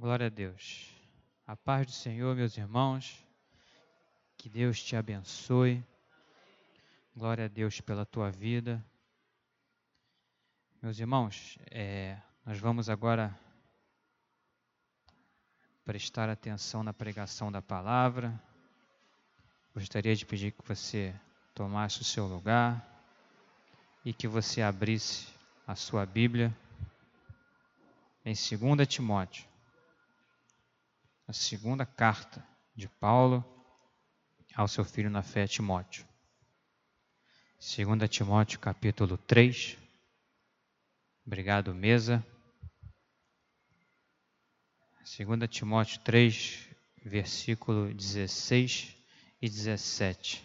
Glória a Deus. A paz do Senhor, meus irmãos. Que Deus te abençoe. Glória a Deus pela tua vida. Meus irmãos, é, nós vamos agora prestar atenção na pregação da palavra. Gostaria de pedir que você tomasse o seu lugar e que você abrisse a sua Bíblia em 2 Timóteo a segunda carta de Paulo ao seu filho na fé Timóteo. 2 Timóteo capítulo 3. Obrigado, mesa. 2 Timóteo 3, versículo 16 e 17.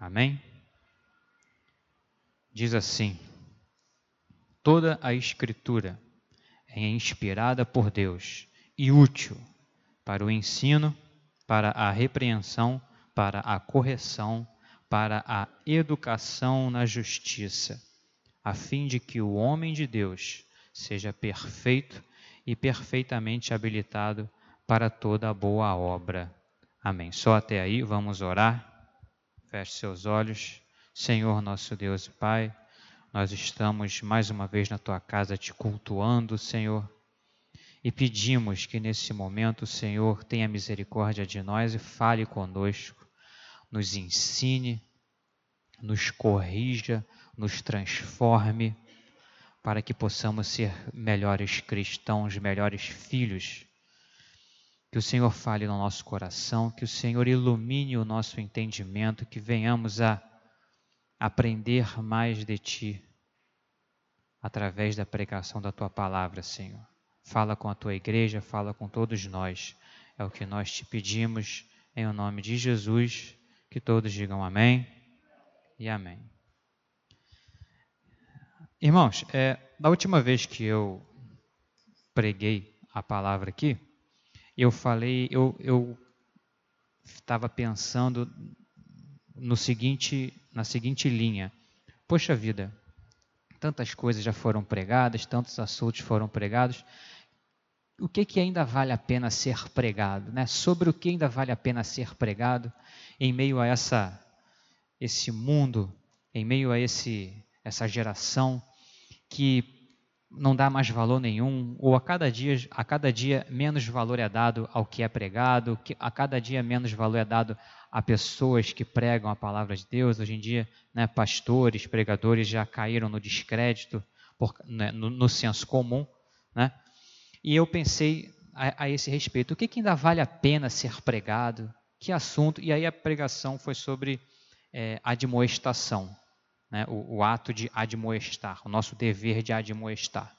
Amém? Diz assim: Toda a Escritura é inspirada por Deus e útil para o ensino, para a repreensão, para a correção, para a educação na justiça, a fim de que o homem de Deus seja perfeito e perfeitamente habilitado para toda boa obra. Amém. Só até aí, vamos orar. Feche seus olhos. Senhor, nosso Deus e Pai. Nós estamos mais uma vez na tua casa te cultuando, Senhor, e pedimos que nesse momento o Senhor tenha misericórdia de nós e fale conosco, nos ensine, nos corrija, nos transforme, para que possamos ser melhores cristãos, melhores filhos. Que o Senhor fale no nosso coração, que o Senhor ilumine o nosso entendimento, que venhamos a aprender mais de Ti através da pregação da tua palavra, Senhor. Fala com a tua igreja, fala com todos nós. É o que nós te pedimos em o nome de Jesus. Que todos digam amém e amém. Irmãos, é, da última vez que eu preguei a palavra aqui, eu falei, eu estava pensando no seguinte, na seguinte linha. Poxa vida, tantas coisas já foram pregadas, tantos assuntos foram pregados. O que, que ainda vale a pena ser pregado? Né? Sobre o que ainda vale a pena ser pregado em meio a essa, esse mundo, em meio a esse, essa geração que não dá mais valor nenhum, ou a cada dia, a cada dia menos valor é dado ao que é pregado, que a cada dia menos valor é dado a pessoas que pregam a palavra de Deus. Hoje em dia, né, pastores, pregadores já caíram no descrédito, por, né, no, no, senso comum. Né? E eu pensei a, a esse respeito: o que, que, ainda vale a pena ser pregado? Que assunto? E aí a pregação foi sobre é, admoestação, né? o, o ato de admoestar, o nosso dever de admoestar.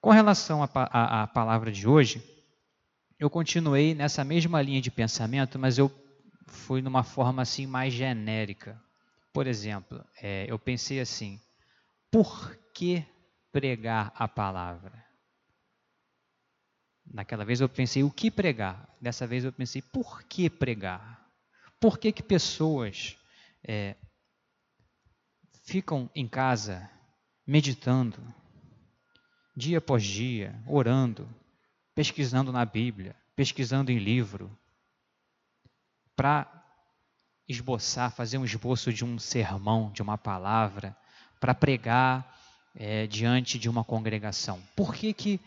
Com relação à palavra de hoje, eu continuei nessa mesma linha de pensamento, mas eu fui numa forma assim mais genérica. Por exemplo, é, eu pensei assim: por que pregar a palavra? Naquela vez eu pensei o que pregar. Dessa vez eu pensei por que pregar? Por que, que pessoas é, ficam em casa meditando, dia após dia, orando, pesquisando na Bíblia, pesquisando em livro, para esboçar, fazer um esboço de um sermão, de uma palavra, para pregar é, diante de uma congregação. Por que que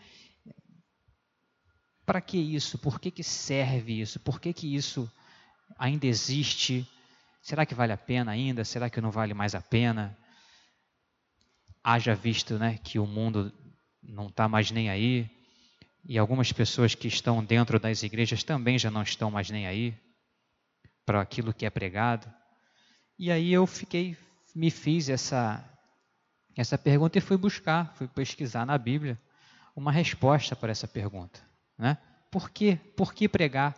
para que isso? Por que, que serve isso? Por que, que isso ainda existe? Será que vale a pena ainda? Será que não vale mais a pena? Haja visto né, que o mundo não está mais nem aí, e algumas pessoas que estão dentro das igrejas também já não estão mais nem aí para aquilo que é pregado. E aí eu fiquei, me fiz essa essa pergunta e fui buscar, fui pesquisar na Bíblia uma resposta para essa pergunta, né? Por que, por que pregar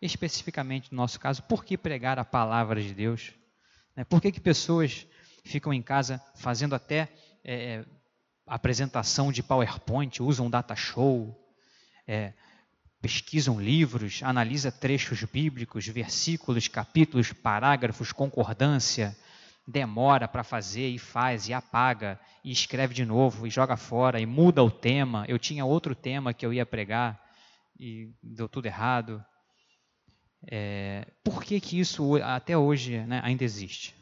especificamente no nosso caso? Por que pregar a palavra de Deus? Né? Por que, que pessoas ficam em casa fazendo até é, apresentação de PowerPoint, usam data show, é, pesquisam livros, analisa trechos bíblicos, versículos, capítulos, parágrafos, concordância, demora para fazer e faz e apaga e escreve de novo e joga fora e muda o tema. Eu tinha outro tema que eu ia pregar e deu tudo errado. É, por que, que isso até hoje né, ainda existe?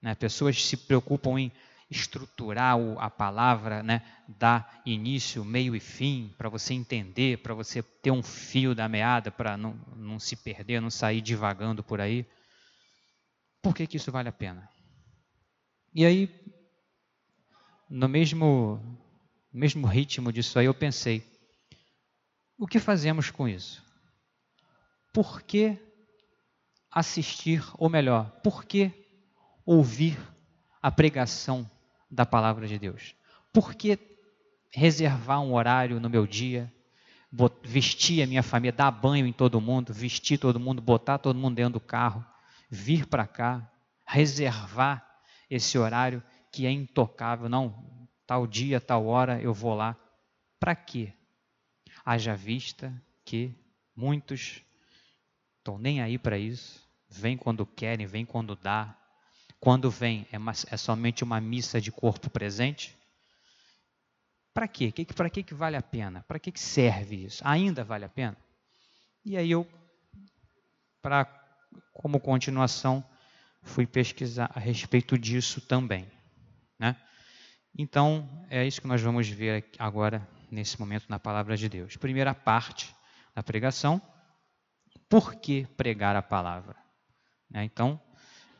Né, pessoas se preocupam em estruturar a palavra, né, dar início, meio e fim, para você entender, para você ter um fio da meada, para não, não se perder, não sair divagando por aí. Por que, que isso vale a pena? E aí, no mesmo, mesmo ritmo disso aí, eu pensei: o que fazemos com isso? Por que assistir, ou melhor, por que ouvir a pregação da palavra de Deus? Por que reservar um horário no meu dia, vestir a minha família, dar banho em todo mundo, vestir todo mundo, botar todo mundo dentro do carro, vir para cá, reservar esse horário que é intocável. Não, tal dia, tal hora eu vou lá. Para quê? Haja vista que muitos estão nem aí para isso, vem quando querem, vem quando dá. Quando vem, é, uma, é somente uma missa de corpo presente? Para quê? Para que, que vale a pena? Para que, que serve isso? Ainda vale a pena? E aí eu, para como continuação, fui pesquisar a respeito disso também. Né? Então, é isso que nós vamos ver agora, nesse momento, na palavra de Deus. Primeira parte da pregação: por que pregar a palavra? Né? Então,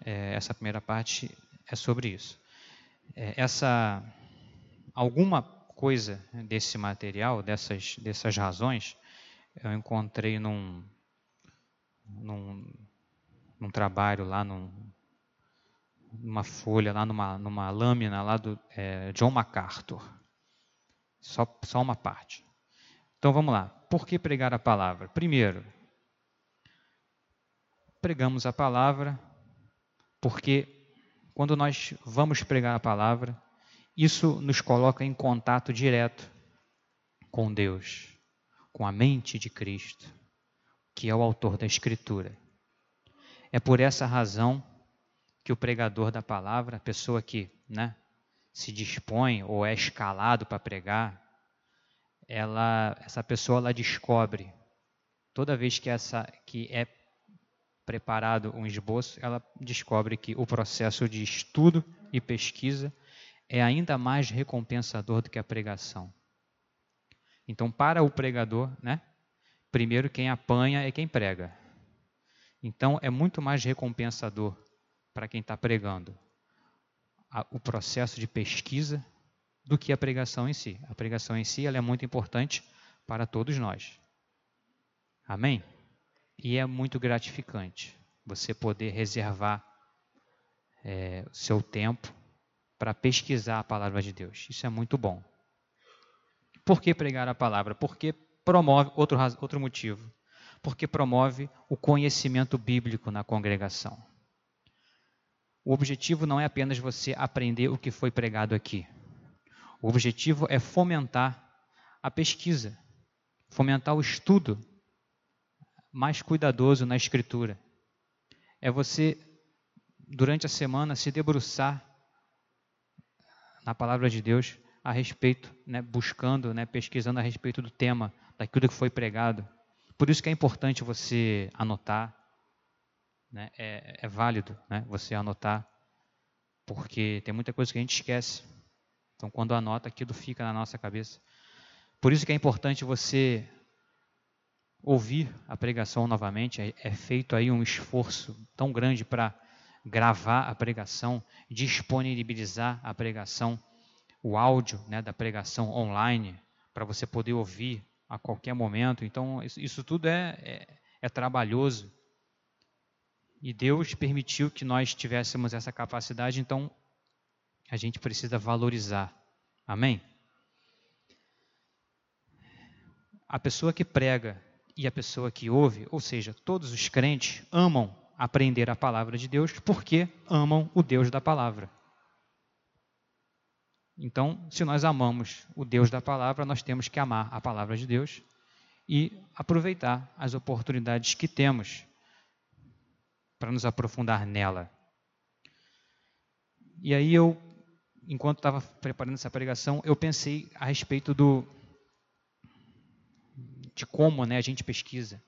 é, essa primeira parte é sobre isso. É, essa alguma coisa desse material, dessas, dessas razões, eu encontrei num, num num trabalho lá num, numa folha, lá numa, numa lâmina lá do é, John MacArthur. Só, só uma parte. Então vamos lá. Por que pregar a palavra? Primeiro, pregamos a palavra porque quando nós vamos pregar a palavra, isso nos coloca em contato direto com Deus, com a mente de Cristo, que é o autor da Escritura. É por essa razão que o pregador da palavra, a pessoa que né, se dispõe ou é escalado para pregar, ela, essa pessoa ela descobre, toda vez que, essa, que é preparado um esboço, ela descobre que o processo de estudo e pesquisa é ainda mais recompensador do que a pregação. Então, para o pregador, né, primeiro quem apanha é quem prega. Então, é muito mais recompensador para quem está pregando o processo de pesquisa do que a pregação em si. A pregação em si ela é muito importante para todos nós. Amém? E é muito gratificante você poder reservar é, o seu tempo para pesquisar a palavra de Deus. Isso é muito bom. Por que pregar a palavra? Porque promove outro, outro motivo porque promove o conhecimento bíblico na congregação. O objetivo não é apenas você aprender o que foi pregado aqui. O objetivo é fomentar a pesquisa, fomentar o estudo mais cuidadoso na Escritura. É você, durante a semana, se debruçar na palavra de Deus a respeito, né, buscando, né, pesquisando a respeito do tema, daquilo que foi pregado. Por isso que é importante você anotar, né? é, é válido né? você anotar, porque tem muita coisa que a gente esquece. Então, quando anota, aquilo fica na nossa cabeça. Por isso que é importante você ouvir a pregação novamente. É, é feito aí um esforço tão grande para gravar a pregação, disponibilizar a pregação, o áudio né, da pregação online, para você poder ouvir a qualquer momento. Então, isso, isso tudo é, é, é trabalhoso. E Deus permitiu que nós tivéssemos essa capacidade, então a gente precisa valorizar. Amém? A pessoa que prega e a pessoa que ouve, ou seja, todos os crentes amam aprender a palavra de Deus porque amam o Deus da palavra. Então, se nós amamos o Deus da palavra, nós temos que amar a palavra de Deus e aproveitar as oportunidades que temos para nos aprofundar nela. E aí eu, enquanto estava preparando essa pregação, eu pensei a respeito do de como né, a gente pesquisa.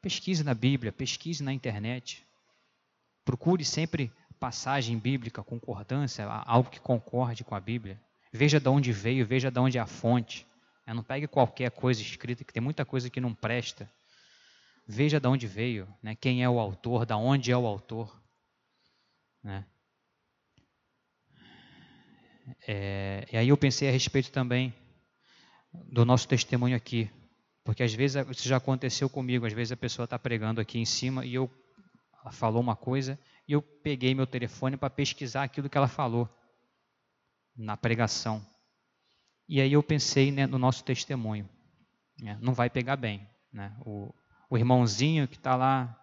Pesquise na Bíblia, pesquise na internet. Procure sempre passagem bíblica, concordância, algo que concorde com a Bíblia. Veja de onde veio, veja de onde é a fonte. Né, não pegue qualquer coisa escrita, que tem muita coisa que não presta. Veja de onde veio, né? quem é o autor, da onde é o autor. Né? É, e aí eu pensei a respeito também do nosso testemunho aqui. Porque às vezes isso já aconteceu comigo, às vezes a pessoa está pregando aqui em cima e eu ela falou uma coisa e eu peguei meu telefone para pesquisar aquilo que ela falou na pregação. E aí eu pensei né, no nosso testemunho. Né, não vai pegar bem. Né? O, o irmãozinho que está lá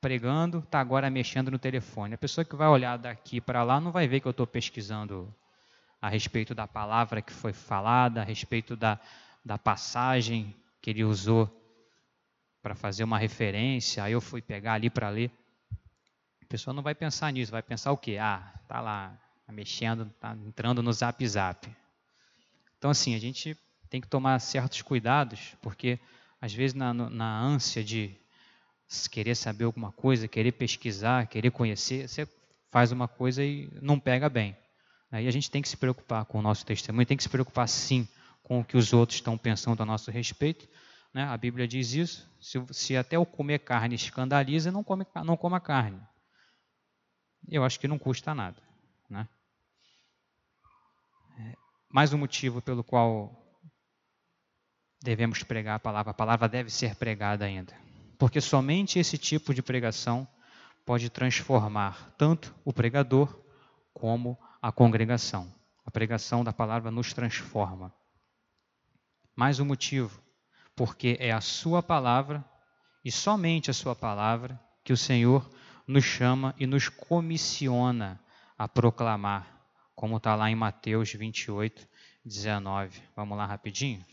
pregando está agora mexendo no telefone. A pessoa que vai olhar daqui para lá não vai ver que eu estou pesquisando a respeito da palavra que foi falada, a respeito da, da passagem que ele usou para fazer uma referência, aí eu fui pegar ali para ler. A pessoa não vai pensar nisso, vai pensar o quê? Ah, tá lá mexendo, tá entrando no Zap Zap. Então assim, a gente tem que tomar certos cuidados, porque às vezes na, na ânsia de querer saber alguma coisa, querer pesquisar, querer conhecer, você faz uma coisa e não pega bem. Aí a gente tem que se preocupar com o nosso testemunho, tem que se preocupar sim com o que os outros estão pensando a nosso respeito. Né? A Bíblia diz isso. Se, se, até o comer carne escandaliza, não, come, não coma carne. Eu acho que não custa nada. Né? É, mais um motivo pelo qual devemos pregar a palavra. A palavra deve ser pregada ainda. Porque somente esse tipo de pregação pode transformar tanto o pregador como a congregação. A pregação da palavra nos transforma. Mais um motivo, porque é a Sua palavra e somente a Sua palavra que o Senhor nos chama e nos comissiona a proclamar, como está lá em Mateus 28, 19. Vamos lá rapidinho?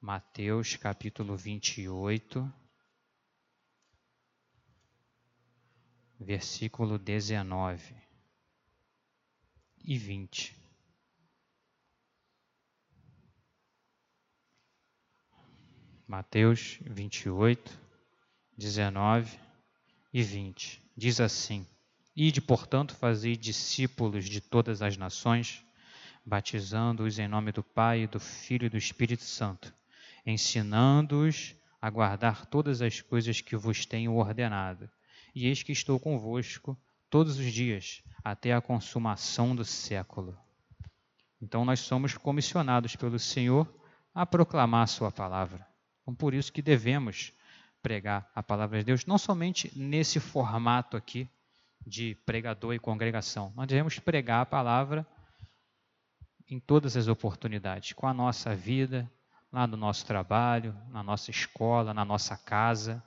Mateus capítulo 28, versículo 19 e 20. Mateus 28, 19 e 20. Diz assim: Ide, portanto, fazei discípulos de todas as nações, batizando-os em nome do Pai, do Filho e do Espírito Santo, ensinando-os a guardar todas as coisas que vos tenho ordenado. E eis que estou convosco todos os dias, até a consumação do século. Então, nós somos comissionados pelo Senhor a proclamar a Sua palavra. Então, por isso que devemos pregar a palavra de Deus, não somente nesse formato aqui de pregador e congregação, nós devemos pregar a palavra em todas as oportunidades, com a nossa vida, lá no nosso trabalho, na nossa escola, na nossa casa,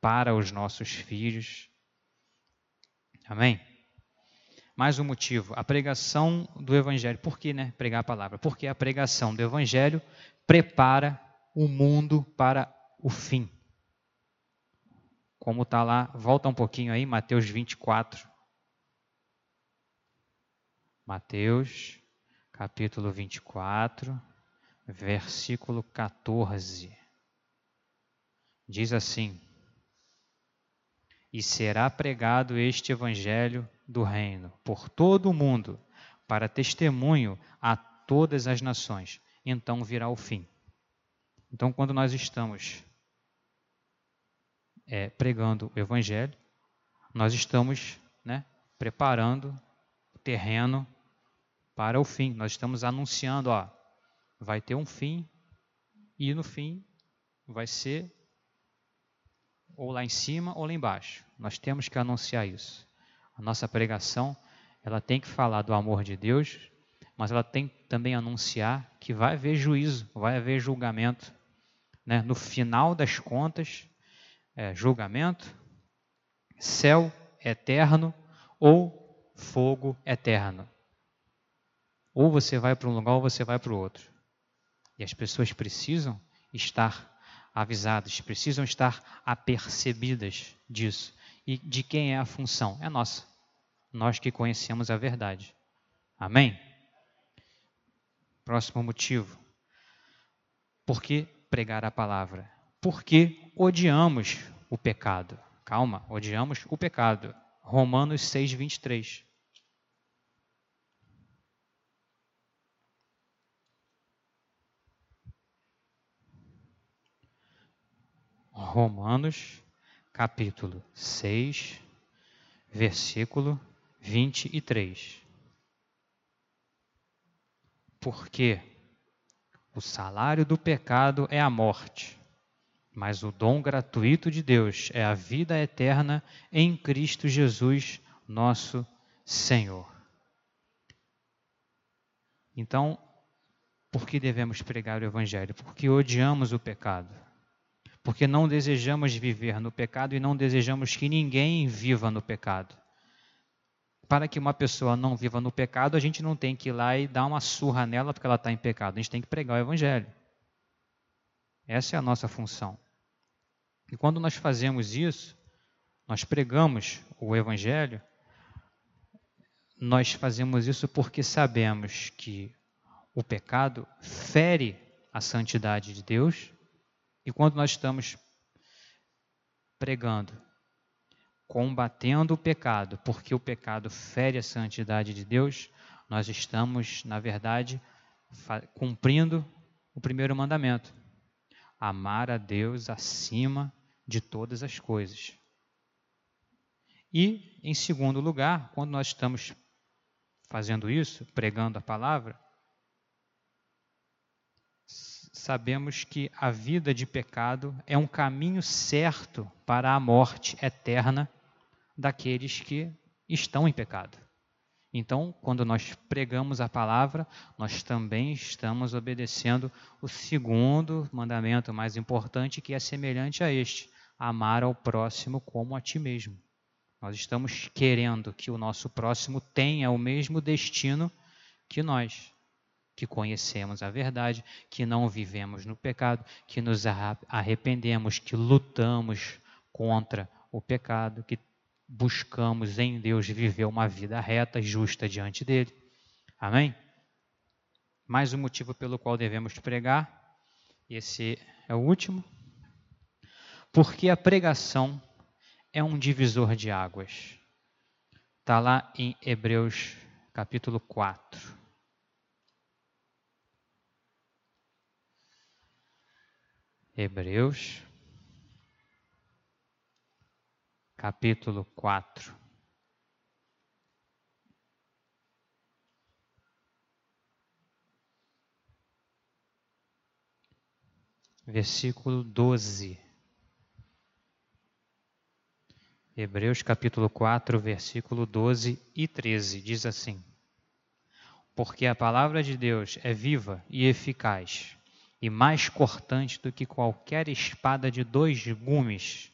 para os nossos filhos. Amém? Mais um motivo, a pregação do Evangelho. Por que né, pregar a palavra? Porque a pregação do Evangelho prepara o mundo para o fim. Como está lá, volta um pouquinho aí, Mateus 24. Mateus, capítulo 24, versículo 14. Diz assim: E será pregado este evangelho do reino por todo o mundo, para testemunho a todas as nações. Então virá o fim. Então, quando nós estamos é, pregando o Evangelho, nós estamos né, preparando o terreno para o fim. Nós estamos anunciando, ó, vai ter um fim e no fim vai ser ou lá em cima ou lá embaixo. Nós temos que anunciar isso. A nossa pregação, ela tem que falar do amor de Deus, mas ela tem também anunciar que vai haver juízo, vai haver julgamento né, no final das contas, é, julgamento, céu eterno ou fogo eterno. Ou você vai para um lugar ou você vai para o outro. E as pessoas precisam estar avisadas, precisam estar apercebidas disso. E de quem é a função? É nossa. Nós que conhecemos a verdade. Amém? Próximo motivo. Por que pregar a palavra? Porque odiamos o pecado. Calma, odiamos o pecado. Romanos 6, 23. Romanos, capítulo 6, versículo 23. Porque o salário do pecado é a morte, mas o dom gratuito de Deus é a vida eterna em Cristo Jesus, nosso Senhor. Então, por que devemos pregar o Evangelho? Porque odiamos o pecado. Porque não desejamos viver no pecado e não desejamos que ninguém viva no pecado para que uma pessoa não viva no pecado, a gente não tem que ir lá e dar uma surra nela porque ela está em pecado. A gente tem que pregar o Evangelho. Essa é a nossa função. E quando nós fazemos isso, nós pregamos o Evangelho, nós fazemos isso porque sabemos que o pecado fere a santidade de Deus, e quando nós estamos pregando combatendo o pecado, porque o pecado fere a santidade de Deus, nós estamos, na verdade, cumprindo o primeiro mandamento: amar a Deus acima de todas as coisas. E, em segundo lugar, quando nós estamos fazendo isso, pregando a palavra, sabemos que a vida de pecado é um caminho certo para a morte eterna daqueles que estão em pecado. Então, quando nós pregamos a palavra, nós também estamos obedecendo o segundo mandamento mais importante, que é semelhante a este: amar ao próximo como a ti mesmo. Nós estamos querendo que o nosso próximo tenha o mesmo destino que nós, que conhecemos a verdade, que não vivemos no pecado, que nos arrependemos, que lutamos contra o pecado, que buscamos em Deus viver uma vida reta, justa diante dele. Amém? Mais um motivo pelo qual devemos pregar, esse é o último, porque a pregação é um divisor de águas. Está lá em Hebreus capítulo 4. Hebreus capítulo 4. Versículo 12. Hebreus capítulo 4, versículo 12 e 13 diz assim: Porque a palavra de Deus é viva e eficaz, e mais cortante do que qualquer espada de dois gumes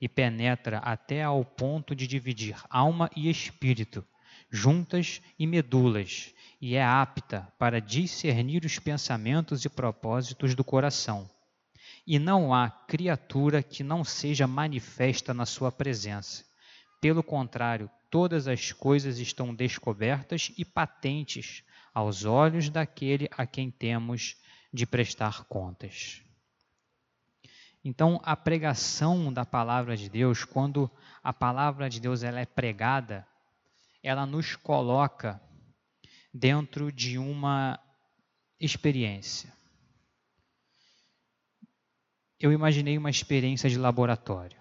e penetra até ao ponto de dividir alma e espírito, juntas e medulas, e é apta para discernir os pensamentos e propósitos do coração. E não há criatura que não seja manifesta na sua presença. Pelo contrário, todas as coisas estão descobertas e patentes aos olhos daquele a quem temos de prestar contas. Então, a pregação da palavra de Deus, quando a palavra de Deus ela é pregada, ela nos coloca dentro de uma experiência. Eu imaginei uma experiência de laboratório.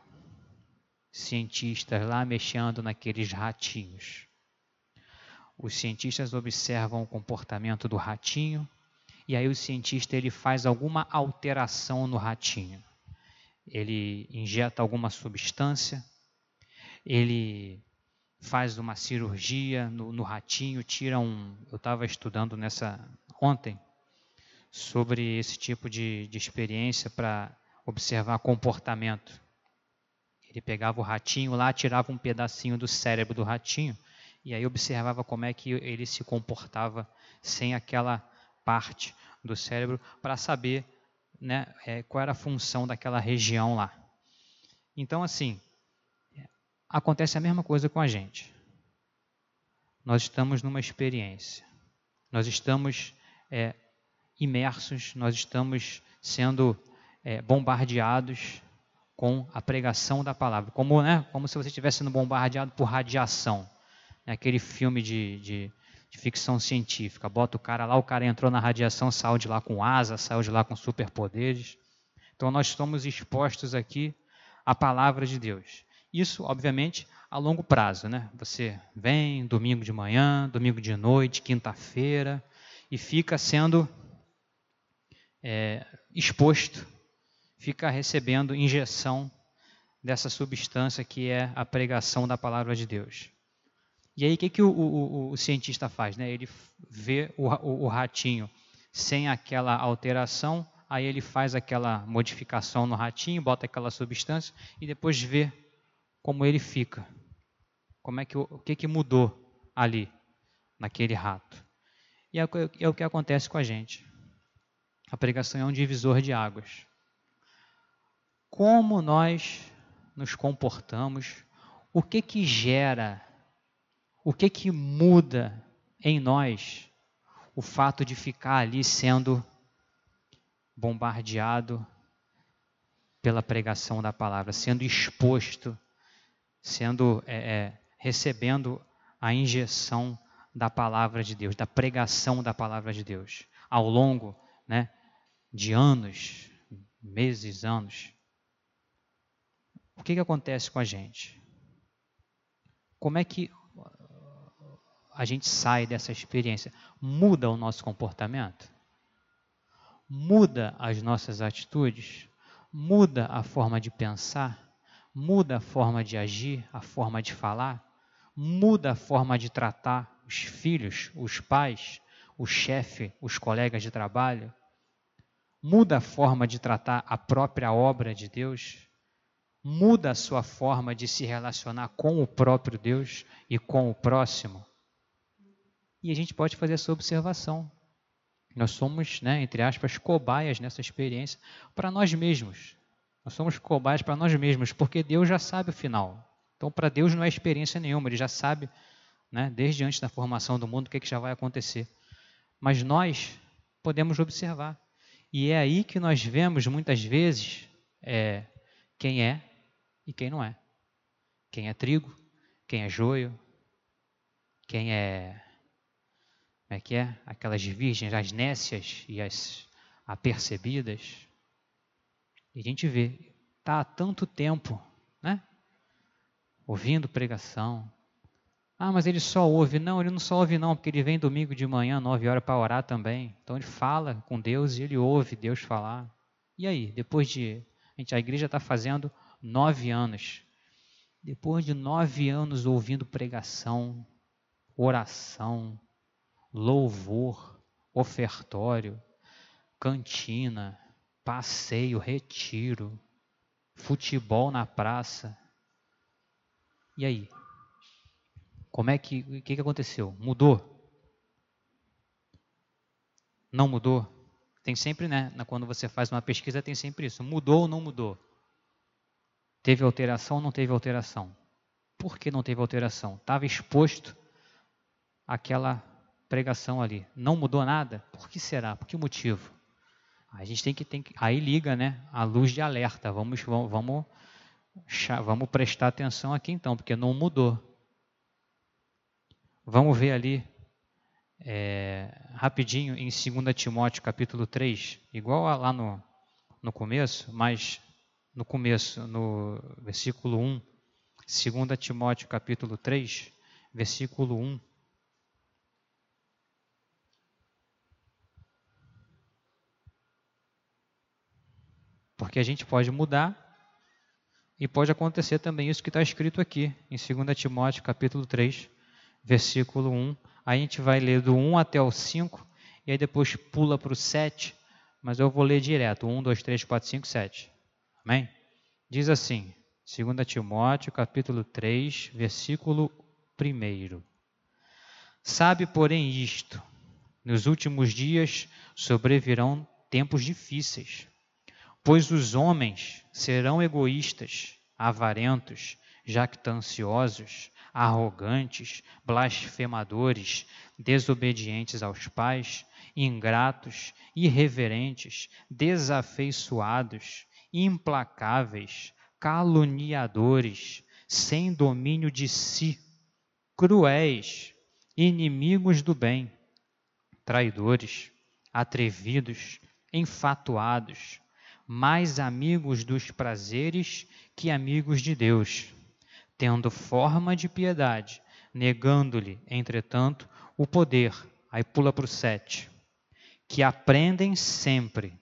Cientistas lá mexendo naqueles ratinhos. Os cientistas observam o comportamento do ratinho e aí o cientista ele faz alguma alteração no ratinho ele injeta alguma substância, ele faz uma cirurgia no, no ratinho, tira um. Eu estava estudando nessa ontem sobre esse tipo de, de experiência para observar comportamento. Ele pegava o ratinho lá, tirava um pedacinho do cérebro do ratinho e aí observava como é que ele se comportava sem aquela parte do cérebro para saber né, é, qual era a função daquela região lá. Então, assim, acontece a mesma coisa com a gente. nós estamos numa experiência. Nós estamos é, imersos, nós estamos sendo é, bombardeados com a pregação da palavra, como, né, como se você estivesse sendo bombardeado por radiação. É aquele filme de, de, de, ficção científica, bota o cara lá, o cara entrou na radiação, saiu de lá com asa, saiu de lá com superpoderes. Então nós estamos expostos aqui à palavra de Deus. Isso, obviamente, a longo prazo, né? Você vem domingo de manhã, domingo de noite, quinta-feira e fica sendo é, exposto fica recebendo injeção dessa substância que é a pregação da palavra de Deus. E aí o que, que o, o, o cientista faz? Né? Ele vê o, o, ratinho sem aquela alteração, aí ele faz aquela modificação no ratinho, bota aquela substância e depois vê como ele fica. Como é que o que, que mudou ali naquele rato? E é, é o que acontece com a gente. A pregação é um divisor de águas como nós nos comportamos, o que que gera, o que que muda em nós o fato de ficar ali sendo bombardeado pela pregação da palavra, sendo exposto, sendo é, é, recebendo a injeção da palavra de Deus, da pregação da palavra de Deus, ao longo né, de anos, meses, anos o que, que acontece com a gente? Como é que a gente sai dessa experiência? Muda o nosso comportamento? Muda as nossas atitudes? Muda a forma de pensar? Muda a forma de agir, a forma de falar? Muda a forma de tratar os filhos, os pais, o chefe, os colegas de trabalho? Muda a forma de tratar a própria obra de Deus? muda a sua forma de se relacionar com o próprio Deus e com o próximo. E a gente pode fazer essa observação. Nós somos, né, entre aspas, cobaias nessa experiência para nós mesmos. Nós somos cobaias para nós mesmos, porque Deus já sabe o final. Então, para Deus não é experiência nenhuma, Ele já sabe, né, desde antes da formação do mundo, o que, é que já vai acontecer. Mas nós podemos observar. E é aí que nós vemos, muitas vezes, é, quem é e quem não é. Quem é trigo, quem é joio, quem é. Como é que é? Aquelas virgens, as nécias e as apercebidas. E a gente vê, está há tanto tempo, né? Ouvindo pregação. Ah, mas ele só ouve. Não, ele não só ouve, não, porque ele vem domingo de manhã, nove horas, para orar também. Então ele fala com Deus e ele ouve Deus falar. E aí, depois de. A, gente, a igreja está fazendo nove anos. Depois de nove anos ouvindo pregação, oração, louvor, ofertório, cantina, passeio, retiro, futebol na praça. E aí? Como é que o que, que aconteceu? Mudou? Não mudou? Tem sempre, né? Quando você faz uma pesquisa, tem sempre isso. Mudou ou não mudou? Teve alteração ou não teve alteração? Por que não teve alteração? Estava exposto àquela pregação ali. Não mudou nada? Por que será? Por que motivo? A gente tem que, tem que aí liga, né, a luz de alerta. Vamos, vamos, vamos, prestar atenção aqui então, porque não mudou. Vamos ver ali é, rapidinho em 2 Timóteo capítulo 3, igual lá no, no começo, mas no começo, no versículo 1, 2 Timóteo capítulo 3, versículo 1. Porque a gente pode mudar e pode acontecer também isso que está escrito aqui em 2 Timóteo capítulo 3, versículo 1. Aí a gente vai ler do 1 até o 5 e aí depois pula para o 7, mas eu vou ler direto, 1, 2, 3, 4, 5, 7. Amém? Diz assim, 2 Timóteo, capítulo 3, versículo 1. Sabe, porém, isto: nos últimos dias sobrevirão tempos difíceis, pois os homens serão egoístas, avarentos, jactanciosos, arrogantes, blasfemadores, desobedientes aos pais, ingratos, irreverentes, desafeiçoados, implacáveis, caluniadores, sem domínio de si, cruéis, inimigos do bem, traidores, atrevidos, enfatuados, mais amigos dos prazeres que amigos de Deus, tendo forma de piedade, negando-lhe, entretanto, o poder. Aí pula para o 7. Que aprendem sempre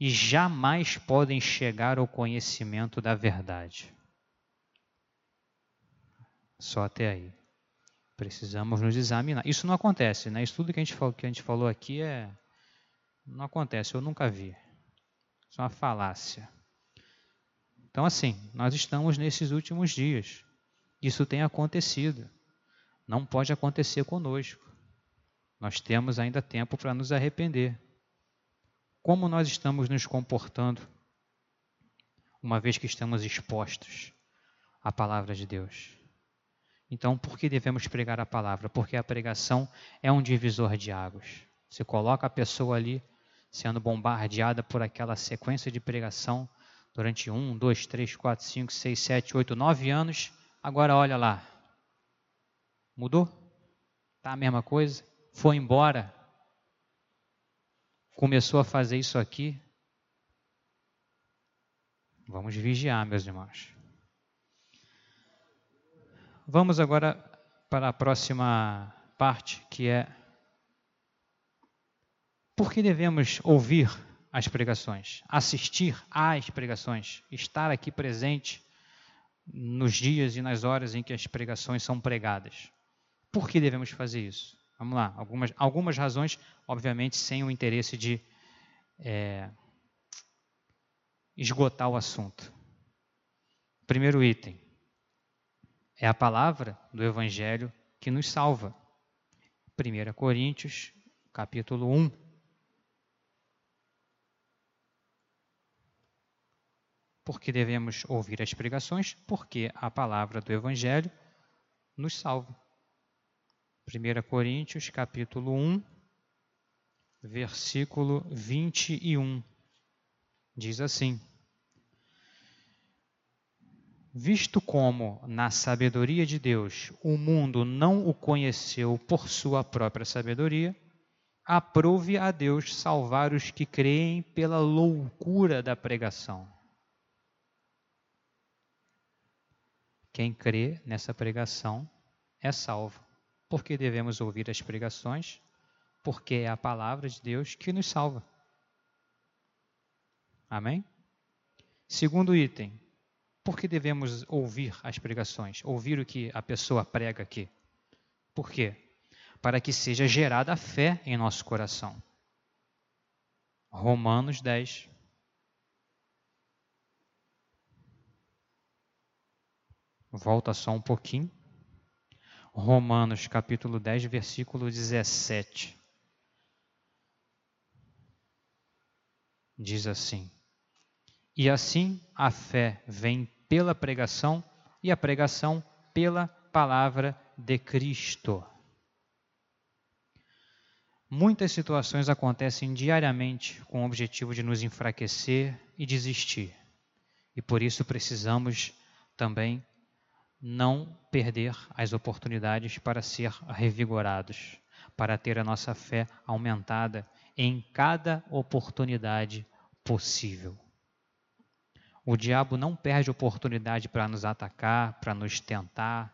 e jamais podem chegar ao conhecimento da verdade. Só até aí. Precisamos nos examinar. Isso não acontece, né? Isso tudo que a gente falou, que a gente falou aqui é não acontece, eu nunca vi. Isso é uma falácia. Então, assim, nós estamos nesses últimos dias. Isso tem acontecido. Não pode acontecer conosco. Nós temos ainda tempo para nos arrepender. Como nós estamos nos comportando, uma vez que estamos expostos à palavra de Deus? Então, por que devemos pregar a palavra? Porque a pregação é um divisor de águas. Você coloca a pessoa ali sendo bombardeada por aquela sequência de pregação durante um, dois, três, quatro, cinco, seis, sete, oito, nove anos. Agora olha lá. Mudou? Tá a mesma coisa? Foi embora? Começou a fazer isso aqui? Vamos vigiar, meus irmãos. Vamos agora para a próxima parte, que é por que devemos ouvir as pregações, assistir às pregações, estar aqui presente nos dias e nas horas em que as pregações são pregadas? Por que devemos fazer isso? Vamos lá, algumas, algumas razões, obviamente, sem o interesse de é, esgotar o assunto. Primeiro item é a palavra do Evangelho que nos salva. 1 Coríntios, capítulo 1, porque devemos ouvir as pregações, porque a palavra do Evangelho nos salva. 1 Coríntios, capítulo 1, versículo 21, diz assim: Visto como, na sabedoria de Deus, o mundo não o conheceu por sua própria sabedoria, aprove a Deus salvar os que creem pela loucura da pregação. Quem crê nessa pregação é salvo. Por que devemos ouvir as pregações? Porque é a palavra de Deus que nos salva. Amém? Segundo item, por que devemos ouvir as pregações? Ouvir o que a pessoa prega aqui. Por quê? Para que seja gerada a fé em nosso coração. Romanos 10, Volta só um pouquinho. Romanos capítulo 10, versículo 17. Diz assim: E assim a fé vem pela pregação, e a pregação pela palavra de Cristo. Muitas situações acontecem diariamente com o objetivo de nos enfraquecer e desistir. E por isso precisamos também não perder as oportunidades para ser revigorados, para ter a nossa fé aumentada em cada oportunidade possível. O diabo não perde oportunidade para nos atacar, para nos tentar,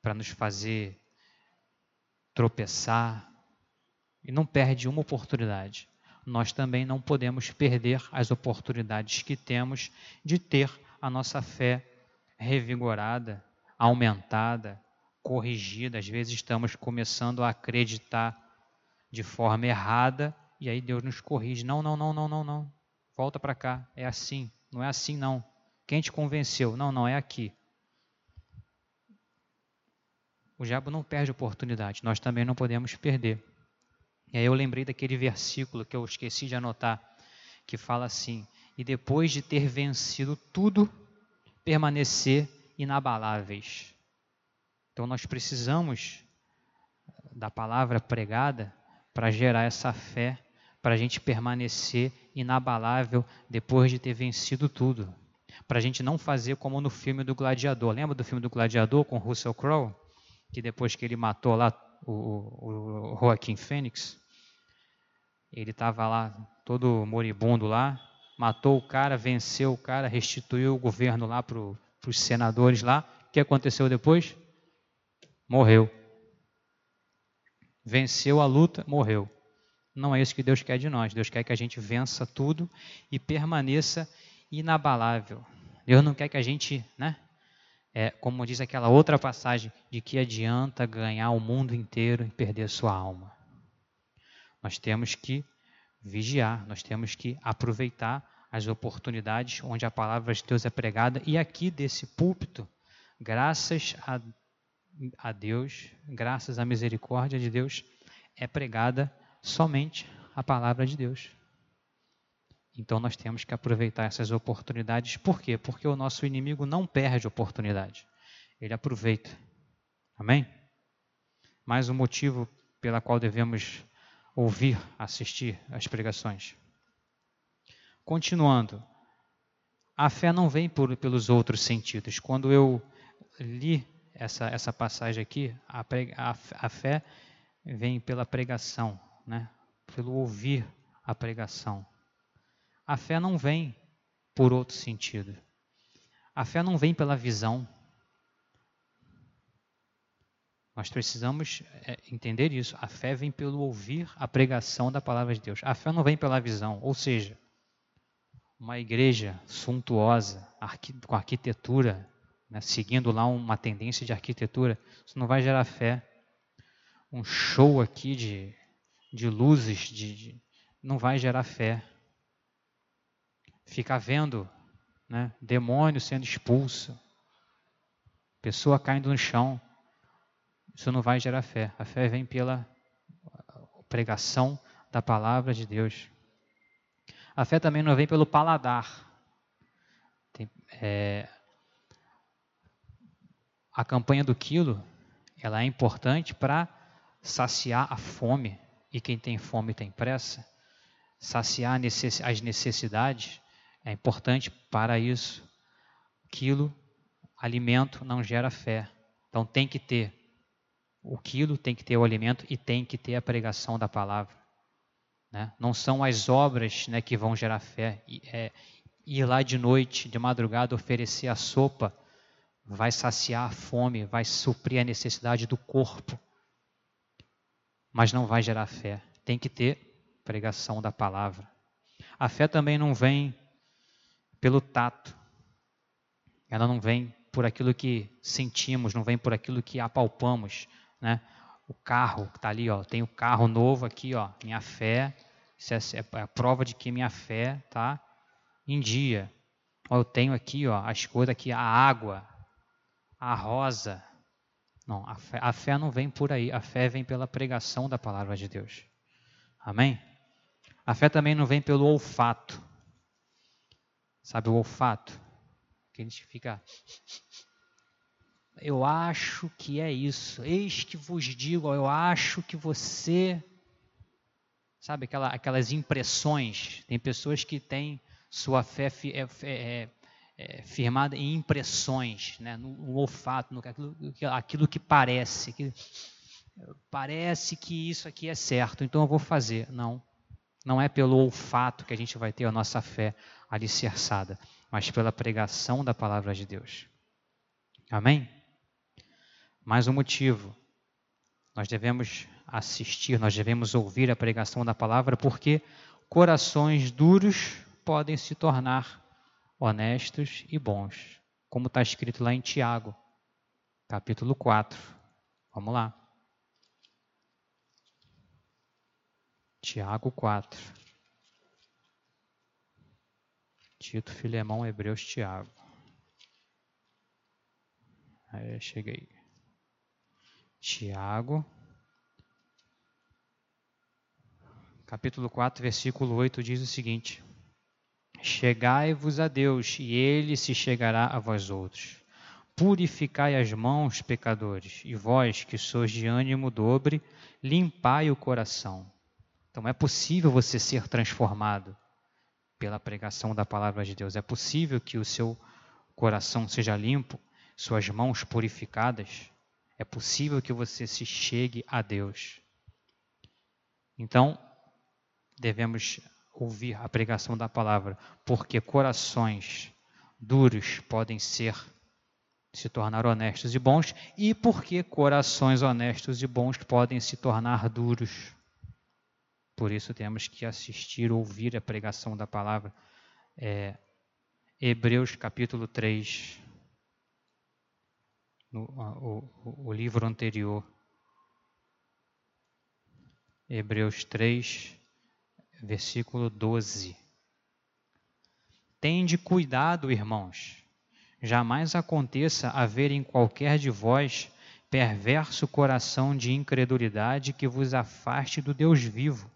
para nos fazer tropeçar, e não perde uma oportunidade. Nós também não podemos perder as oportunidades que temos de ter a nossa fé revigorada, aumentada, corrigida. Às vezes estamos começando a acreditar de forma errada e aí Deus nos corrige. Não, não, não, não, não, não. Volta para cá. É assim. Não é assim, não. Quem te convenceu? Não, não, é aqui. O diabo não perde oportunidade, nós também não podemos perder. E aí eu lembrei daquele versículo que eu esqueci de anotar, que fala assim: E depois de ter vencido tudo, permanecer inabaláveis. Então nós precisamos da palavra pregada para gerar essa fé, para a gente permanecer inabalável depois de ter vencido tudo. Para a gente não fazer como no filme do Gladiador. Lembra do filme do Gladiador com Russell Crowe? Que depois que ele matou lá o, o, o Joaquim Fênix, ele estava lá todo moribundo lá, matou o cara, venceu o cara, restituiu o governo lá para os senadores lá. O que aconteceu depois? Morreu. Venceu a luta, morreu. Não é isso que Deus quer de nós. Deus quer que a gente vença tudo e permaneça inabalável. Deus não quer que a gente, né? É, como diz aquela outra passagem, de que adianta ganhar o mundo inteiro e perder sua alma. Nós temos que vigiar, nós temos que aproveitar as oportunidades onde a palavra de Deus é pregada e aqui desse púlpito, graças a, a Deus, graças à misericórdia de Deus, é pregada somente a palavra de Deus. Então nós temos que aproveitar essas oportunidades. Por quê? Porque o nosso inimigo não perde oportunidade. Ele aproveita. Amém? Mais um motivo pela qual devemos ouvir, assistir às pregações. Continuando, a fé não vem por, pelos outros sentidos. Quando eu li essa, essa passagem aqui, a, a, a fé vem pela pregação, né? pelo ouvir a pregação. A fé não vem por outro sentido. A fé não vem pela visão. Nós precisamos é, entender isso. A fé vem pelo ouvir a pregação da palavra de Deus. A fé não vem pela visão. Ou seja, uma igreja suntuosa, com arquitetura, né, seguindo lá uma tendência de arquitetura, isso não vai gerar fé. Um show aqui de de luzes, de, de, não vai gerar fé. Ficar vendo né, demônio sendo expulso, pessoa caindo no chão, isso não vai gerar fé. A fé vem pela pregação da palavra de Deus. A fé também não vem pelo paladar. Tem, é, a campanha do quilo, ela é importante para saciar a fome e quem tem fome tem pressa, saciar as necessidades é importante para isso. Quilo, alimento não gera fé. Então tem que ter o quilo, tem que ter o alimento e tem que ter a pregação da palavra. Né? Não são as obras né, que vão gerar fé. É, ir lá de noite, de madrugada, oferecer a sopa vai saciar a fome, vai suprir a necessidade do corpo mas não vai gerar fé. Tem que ter pregação da palavra. A fé também não vem pelo tato. Ela não vem por aquilo que sentimos, não vem por aquilo que apalpamos, né? O carro que está ali, ó, tem o carro novo aqui, ó, minha fé, isso é, é a prova de que minha fé tá em dia. Ó, eu tenho aqui, ó, as coisas aqui, a água, a rosa, não, a fé, a fé não vem por aí, a fé vem pela pregação da palavra de Deus. Amém? A fé também não vem pelo olfato. Sabe o olfato? Que a gente fica. Eu acho que é isso. Eis que vos digo, eu acho que você. Sabe aquela, aquelas impressões? Tem pessoas que têm sua fé é, é, é, firmada em impressões, né, no, no olfato, no, aquilo, aquilo que parece. Que, parece que isso aqui é certo, então eu vou fazer. Não. Não é pelo olfato que a gente vai ter a nossa fé alicerçada, mas pela pregação da palavra de Deus. Amém? Mais um motivo. Nós devemos assistir, nós devemos ouvir a pregação da palavra, porque corações duros podem se tornar honestos e bons, como está escrito lá em Tiago, capítulo 4. Vamos lá. Tiago 4. Tito, Filemão, Hebreus, Tiago. Aí, cheguei. Tiago, capítulo 4, versículo 8 diz o seguinte: Chegai-vos a Deus, e ele se chegará a vós outros. Purificai as mãos, pecadores, e vós que sois de ânimo dobre, limpai o coração. Então é possível você ser transformado pela pregação da palavra de Deus. É possível que o seu coração seja limpo, suas mãos purificadas. É possível que você se chegue a Deus. Então, devemos ouvir a pregação da palavra, porque corações duros podem ser se tornar honestos e bons, e porque corações honestos e bons podem se tornar duros. Por isso temos que assistir, ouvir a pregação da palavra. É, Hebreus capítulo 3, no, o, o livro anterior. Hebreus 3, versículo 12. Tende cuidado, irmãos jamais aconteça haver em qualquer de vós perverso coração de incredulidade que vos afaste do Deus vivo.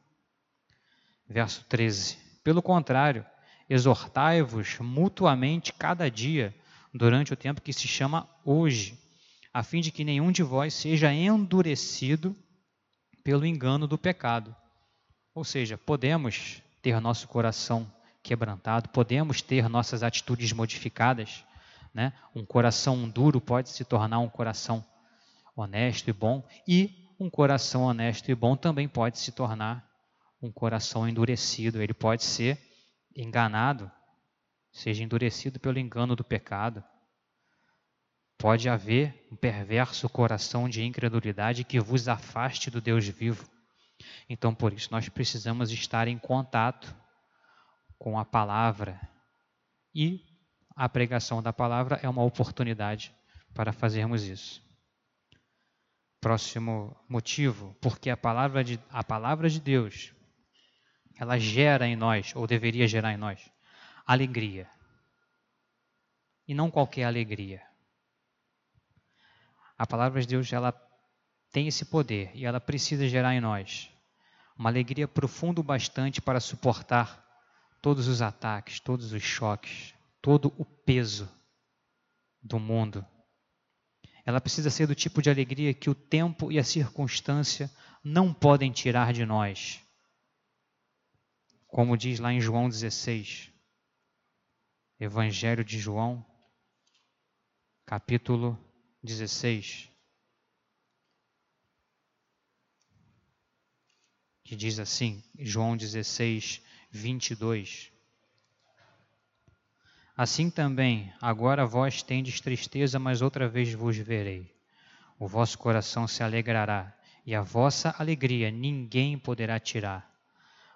Verso 13. Pelo contrário, exortai-vos mutuamente cada dia, durante o tempo que se chama hoje, a fim de que nenhum de vós seja endurecido pelo engano do pecado. Ou seja, podemos ter nosso coração quebrantado, podemos ter nossas atitudes modificadas, né? Um coração duro pode se tornar um coração honesto e bom, e um coração honesto e bom também pode se tornar um coração endurecido. Ele pode ser enganado, seja endurecido pelo engano do pecado. Pode haver um perverso coração de incredulidade que vos afaste do Deus vivo. Então, por isso, nós precisamos estar em contato com a palavra e a pregação da palavra é uma oportunidade para fazermos isso. Próximo motivo, porque a palavra de, a palavra de Deus, ela gera em nós, ou deveria gerar em nós, alegria. E não qualquer alegria. A palavra de Deus, ela tem esse poder e ela precisa gerar em nós uma alegria profunda o bastante para suportar todos os ataques, todos os choques, todo o peso do mundo. Ela precisa ser do tipo de alegria que o tempo e a circunstância não podem tirar de nós. Como diz lá em João 16, Evangelho de João, capítulo 16, que diz assim, João 16, 22. Assim também, agora vós tendes tristeza, mas outra vez vos verei. O vosso coração se alegrará, e a vossa alegria ninguém poderá tirar.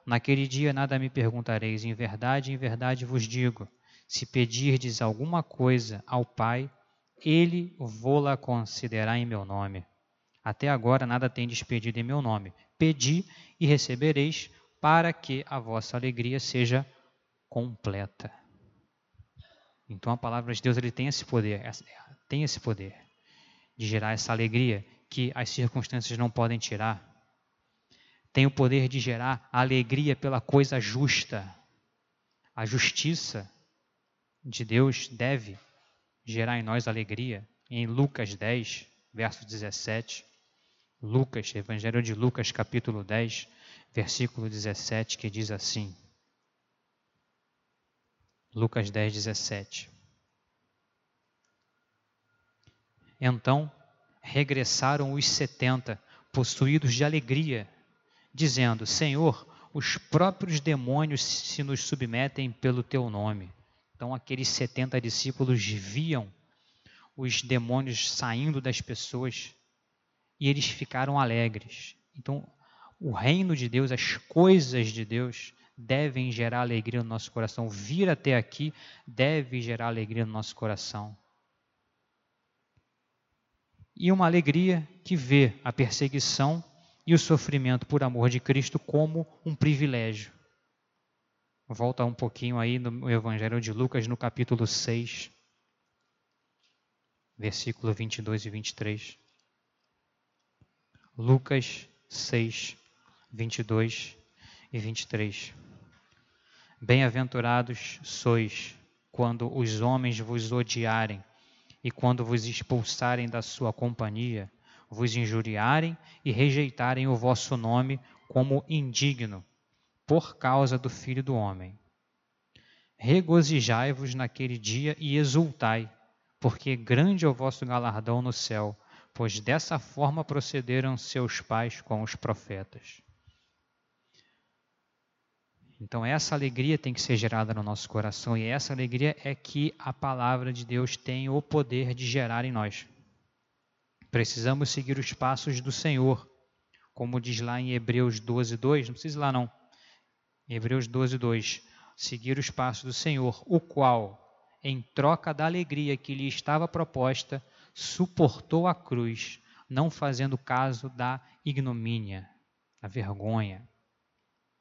Naquele dia nada me perguntareis, em verdade, em verdade vos digo: se pedirdes alguma coisa ao Pai, ele vô-la concederá em meu nome. Até agora nada tendes pedido em meu nome. Pedi e recebereis, para que a vossa alegria seja completa. Então a palavra de Deus ele tem esse poder, tem esse poder de gerar essa alegria que as circunstâncias não podem tirar. Tem o poder de gerar alegria pela coisa justa. A justiça de Deus deve gerar em nós alegria. Em Lucas 10, verso 17, Lucas, Evangelho de Lucas, capítulo 10, versículo 17, que diz assim: Lucas 10, 17. Então regressaram os setenta, possuídos de alegria, dizendo: Senhor, os próprios demônios se nos submetem pelo teu nome. Então aqueles setenta discípulos viam os demônios saindo das pessoas e eles ficaram alegres. Então, o reino de Deus, as coisas de Deus, devem gerar alegria no nosso coração. Vir até aqui deve gerar alegria no nosso coração. E uma alegria que vê a perseguição e o sofrimento por amor de Cristo como um privilégio. Volta um pouquinho aí no Evangelho de Lucas, no capítulo 6, versículo 22 e 23. Lucas 6, 22 e 23. Bem-aventurados sois quando os homens vos odiarem e quando vos expulsarem da sua companhia, vos injuriarem e rejeitarem o vosso nome como indigno, por causa do Filho do Homem. Regozijai-vos naquele dia e exultai, porque grande é o vosso galardão no céu, pois dessa forma procederam seus pais com os profetas. Então, essa alegria tem que ser gerada no nosso coração, e essa alegria é que a palavra de Deus tem o poder de gerar em nós. Precisamos seguir os passos do Senhor, como diz lá em Hebreus 12, 2, não precisa ir lá não. Hebreus 12, 2. Seguir os passos do Senhor, o qual, em troca da alegria que lhe estava proposta, suportou a cruz, não fazendo caso da ignomínia, da vergonha.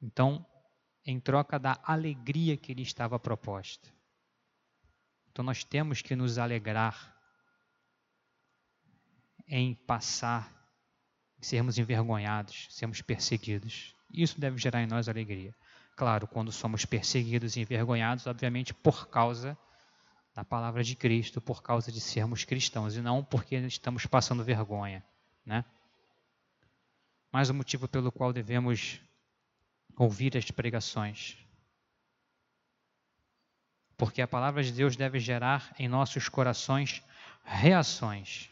Então, em troca da alegria que lhe estava proposta. Então nós temos que nos alegrar em passar, sermos envergonhados, sermos perseguidos. Isso deve gerar em nós alegria. Claro, quando somos perseguidos e envergonhados, obviamente por causa da palavra de Cristo, por causa de sermos cristãos, e não porque estamos passando vergonha. Né? Mas o motivo pelo qual devemos ouvir as pregações. Porque a palavra de Deus deve gerar em nossos corações reações.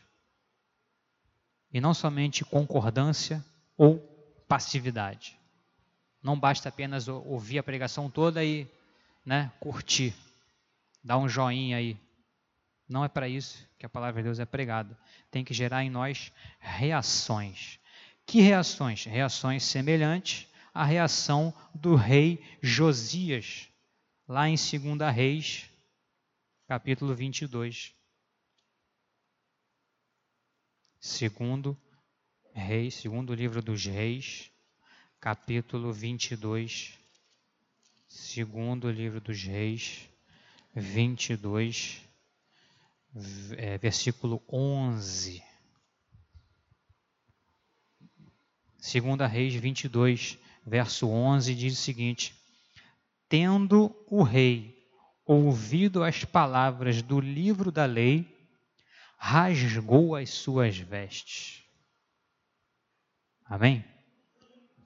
E não somente concordância ou passividade. Não basta apenas ouvir a pregação toda e né, curtir, dar um joinha aí. Não é para isso que a palavra de Deus é pregada. Tem que gerar em nós reações. Que reações? Reações semelhantes a reação do rei Josias, lá em 2 Reis, capítulo 22. Segundo Reis, segundo livro dos Reis, capítulo 22. Segundo livro dos Reis, 22, é, versículo 11. Segunda Reis 22, verso 11 diz o seguinte: Tendo o rei ouvido as palavras do livro da lei, rasgou as suas vestes. Amém?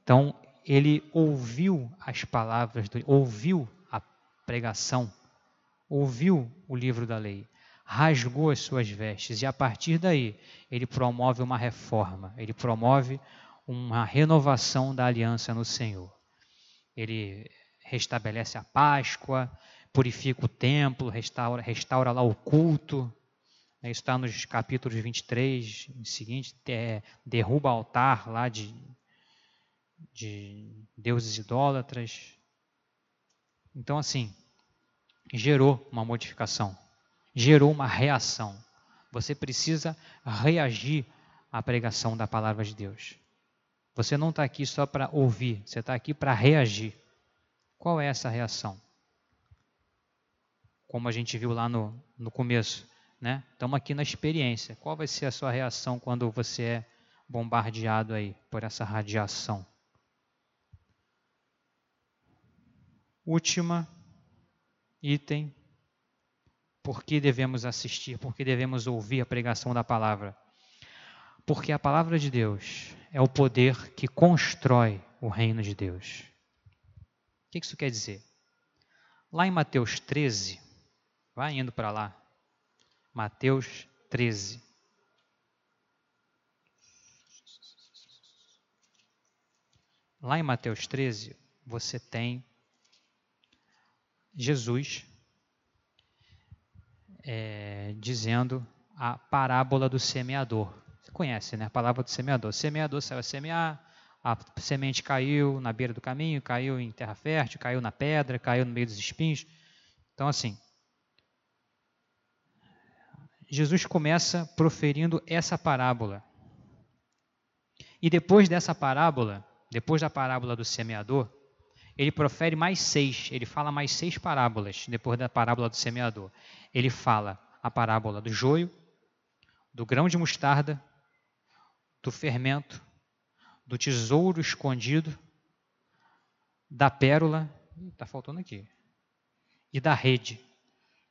Então, ele ouviu as palavras, do, ouviu a pregação, ouviu o livro da lei, rasgou as suas vestes, e a partir daí, ele promove uma reforma, ele promove uma renovação da aliança no Senhor. Ele restabelece a Páscoa, purifica o templo, restaura, restaura lá o culto. Né, isso está nos capítulos 23 em seguinte, é, derruba altar lá de, de deuses idólatras. Então, assim, gerou uma modificação, gerou uma reação. Você precisa reagir à pregação da palavra de Deus. Você não está aqui só para ouvir, você está aqui para reagir. Qual é essa reação? Como a gente viu lá no, no começo, né? Estamos aqui na experiência. Qual vai ser a sua reação quando você é bombardeado aí por essa radiação? Última item. Por que devemos assistir? Por que devemos ouvir a pregação da palavra? Porque a palavra de Deus é o poder que constrói o reino de Deus. O que isso quer dizer? Lá em Mateus 13, vai indo para lá. Mateus 13. Lá em Mateus 13, você tem Jesus é, dizendo a parábola do semeador conhece, né? A palavra do semeador. O semeador saiu a semear, a semente caiu na beira do caminho, caiu em terra fértil, caiu na pedra, caiu no meio dos espinhos. Então, assim, Jesus começa proferindo essa parábola. E depois dessa parábola, depois da parábola do semeador, ele profere mais seis, ele fala mais seis parábolas depois da parábola do semeador. Ele fala a parábola do joio, do grão de mostarda, do fermento, do tesouro escondido, da pérola, está faltando aqui, e da rede.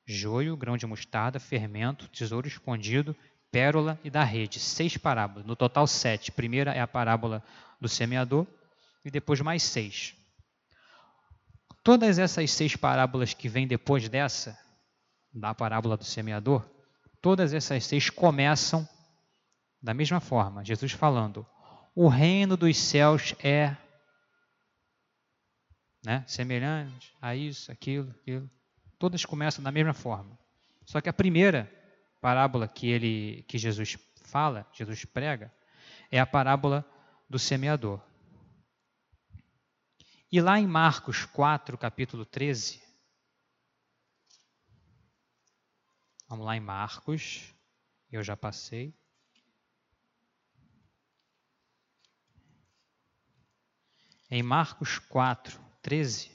joio, grão de mostarda, fermento, tesouro escondido, pérola e da rede. Seis parábolas, no total sete. Primeira é a parábola do semeador e depois mais seis. Todas essas seis parábolas que vêm depois dessa, da parábola do semeador, todas essas seis começam da mesma forma. Jesus falando: o reino dos céus é né, semelhante a isso, aquilo, aquilo. Todas começam da mesma forma. Só que a primeira parábola que ele que Jesus fala, Jesus prega, é a parábola do semeador. E lá em Marcos 4, capítulo 13, vamos lá em Marcos, eu já passei. Em Marcos 4, 13.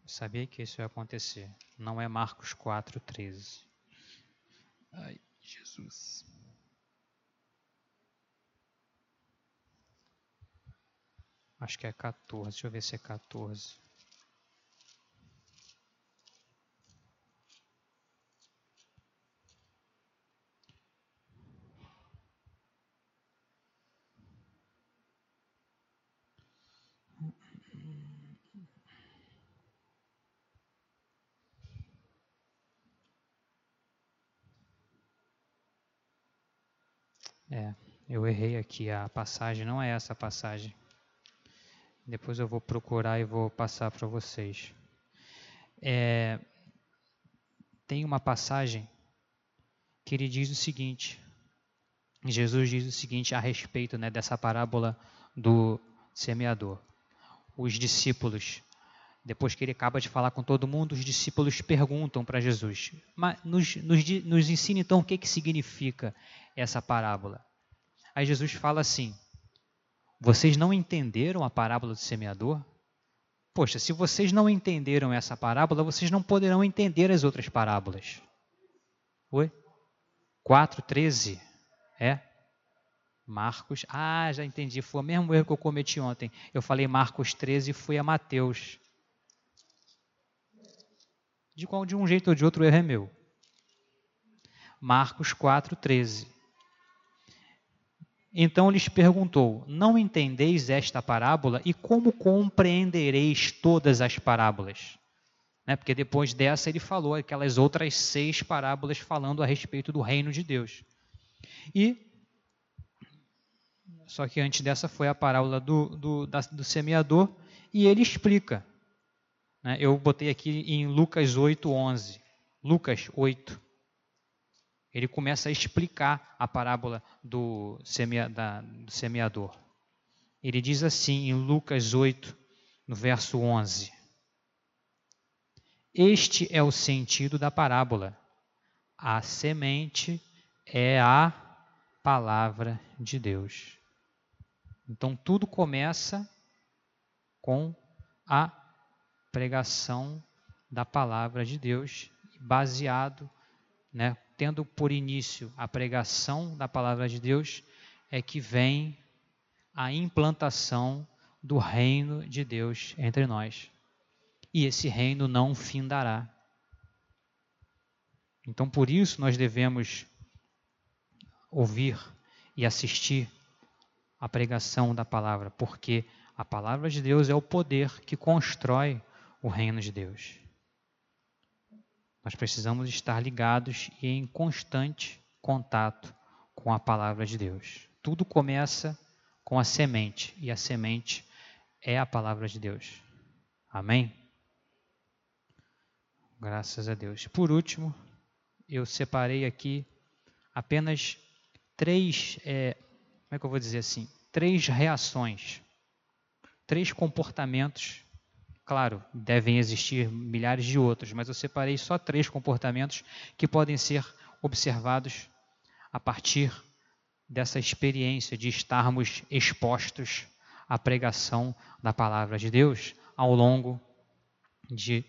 Eu sabia que isso ia acontecer. Não é Marcos 4, 13. Ai, Jesus. Acho que é 14. Deixa eu ver se é 14. É, eu errei aqui, a passagem não é essa passagem. Depois eu vou procurar e vou passar para vocês. É, tem uma passagem que ele diz o seguinte: Jesus diz o seguinte a respeito né, dessa parábola do semeador. Os discípulos, depois que ele acaba de falar com todo mundo, os discípulos perguntam para Jesus: Mas nos, nos, nos ensina então o que, que significa essa parábola. Aí Jesus fala assim: Vocês não entenderam a parábola do semeador? Poxa, se vocês não entenderam essa parábola, vocês não poderão entender as outras parábolas. Oi? 4,13. É? Marcos. Ah, já entendi. Foi o mesmo erro que eu cometi ontem. Eu falei Marcos 13 e fui a Mateus. De, qual, de um jeito ou de outro, o erro é meu. Marcos 4,13. Então lhes perguntou: Não entendeis esta parábola? E como compreendereis todas as parábolas? Né? Porque depois dessa ele falou aquelas outras seis parábolas falando a respeito do reino de Deus. E só que antes dessa foi a parábola do, do, da, do semeador e ele explica. Né? Eu botei aqui em Lucas 8, 11. Lucas 8 ele começa a explicar a parábola do, semea, da, do semeador. Ele diz assim em Lucas 8, no verso 11: Este é o sentido da parábola. A semente é a palavra de Deus. Então tudo começa com a pregação da palavra de Deus, baseado, né, tendo por início a pregação da palavra de Deus, é que vem a implantação do reino de Deus entre nós. E esse reino não findará. Então, por isso, nós devemos ouvir e assistir a pregação da palavra, porque a palavra de Deus é o poder que constrói o reino de Deus. Nós precisamos estar ligados e em constante contato com a palavra de Deus. Tudo começa com a semente, e a semente é a palavra de Deus. Amém? Graças a Deus. Por último, eu separei aqui apenas três, é, como é que eu vou dizer assim? Três reações, três comportamentos Claro, devem existir milhares de outros, mas eu separei só três comportamentos que podem ser observados a partir dessa experiência de estarmos expostos à pregação da palavra de Deus ao longo de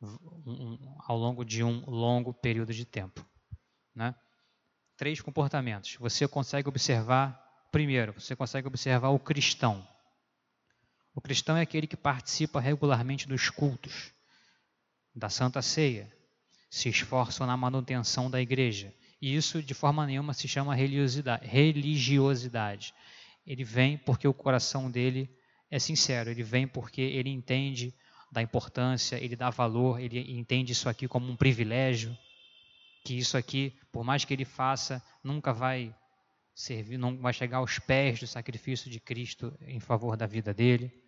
um, ao longo de um longo período de tempo, né? Três comportamentos. Você consegue observar primeiro, você consegue observar o cristão, O cristão é aquele que participa regularmente dos cultos, da Santa Ceia, se esforça na manutenção da igreja. E isso, de forma nenhuma, se chama religiosidade. Ele vem porque o coração dele é sincero, ele vem porque ele entende da importância, ele dá valor, ele entende isso aqui como um privilégio, que isso aqui, por mais que ele faça, nunca vai servir, não vai chegar aos pés do sacrifício de Cristo em favor da vida dele.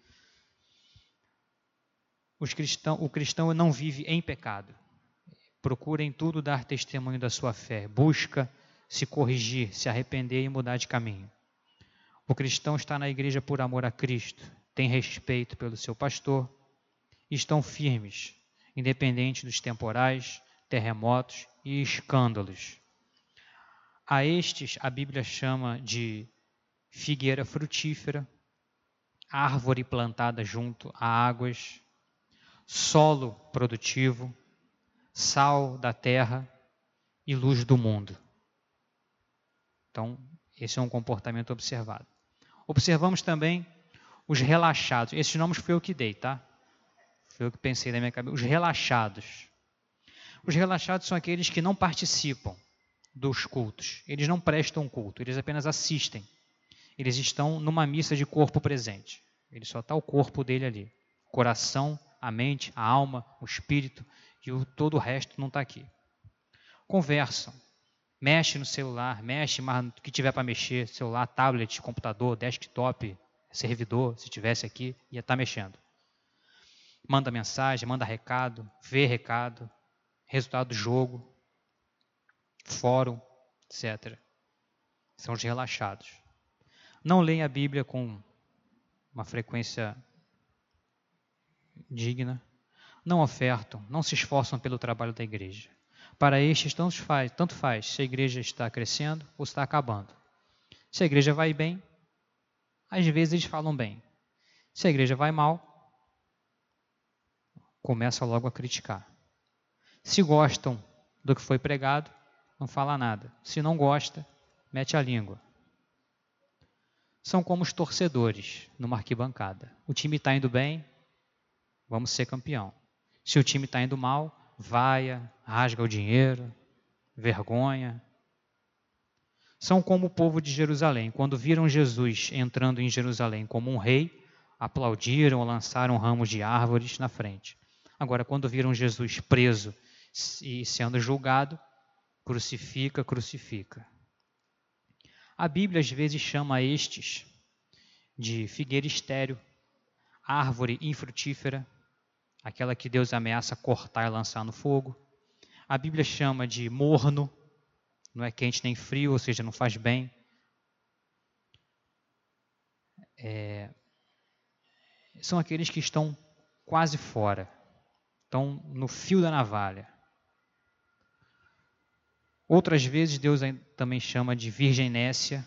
Cristão, o cristão não vive em pecado. Procura em tudo dar testemunho da sua fé. Busca se corrigir, se arrepender e mudar de caminho. O cristão está na igreja por amor a Cristo, tem respeito pelo seu pastor, estão firmes, independente dos temporais, terremotos e escândalos. A estes a Bíblia chama de figueira frutífera, árvore plantada junto a águas, solo produtivo, sal da terra e luz do mundo. Então, esse é um comportamento observado. Observamos também os relaxados. Esses nomes foi eu que dei, tá? Foi eu que pensei na minha cabeça. Os relaxados. Os relaxados são aqueles que não participam dos cultos. Eles não prestam culto, eles apenas assistem. Eles estão numa missa de corpo presente. Ele só está o corpo dele ali. Coração, a mente, a alma, o espírito e o, todo o resto não está aqui. Conversam, mexe no celular, mexe mas que tiver para mexer, celular, tablet, computador, desktop, servidor, se tivesse aqui, ia estar tá mexendo manda mensagem, manda recado, vê recado, resultado do jogo, fórum, etc. São os relaxados. Não leem a Bíblia com uma frequência digna, não ofertam, não se esforçam pelo trabalho da igreja. Para estes, tanto faz, tanto faz se a igreja está crescendo ou está acabando. Se a igreja vai bem, às vezes eles falam bem. Se a igreja vai mal, começa logo a criticar. Se gostam do que foi pregado, não fala nada. Se não gosta, mete a língua. São como os torcedores numa arquibancada. O time está indo bem, vamos ser campeão. Se o time está indo mal, vaia, rasga o dinheiro, vergonha. São como o povo de Jerusalém. Quando viram Jesus entrando em Jerusalém como um rei, aplaudiram lançaram ramos de árvores na frente. Agora, quando viram Jesus preso e sendo julgado, crucifica, crucifica. A Bíblia às vezes chama estes de figueira estéreo, árvore infrutífera, aquela que Deus ameaça cortar e lançar no fogo. A Bíblia chama de morno, não é quente nem frio, ou seja, não faz bem. É, são aqueles que estão quase fora estão no fio da navalha. Outras vezes Deus também chama de virgenécia,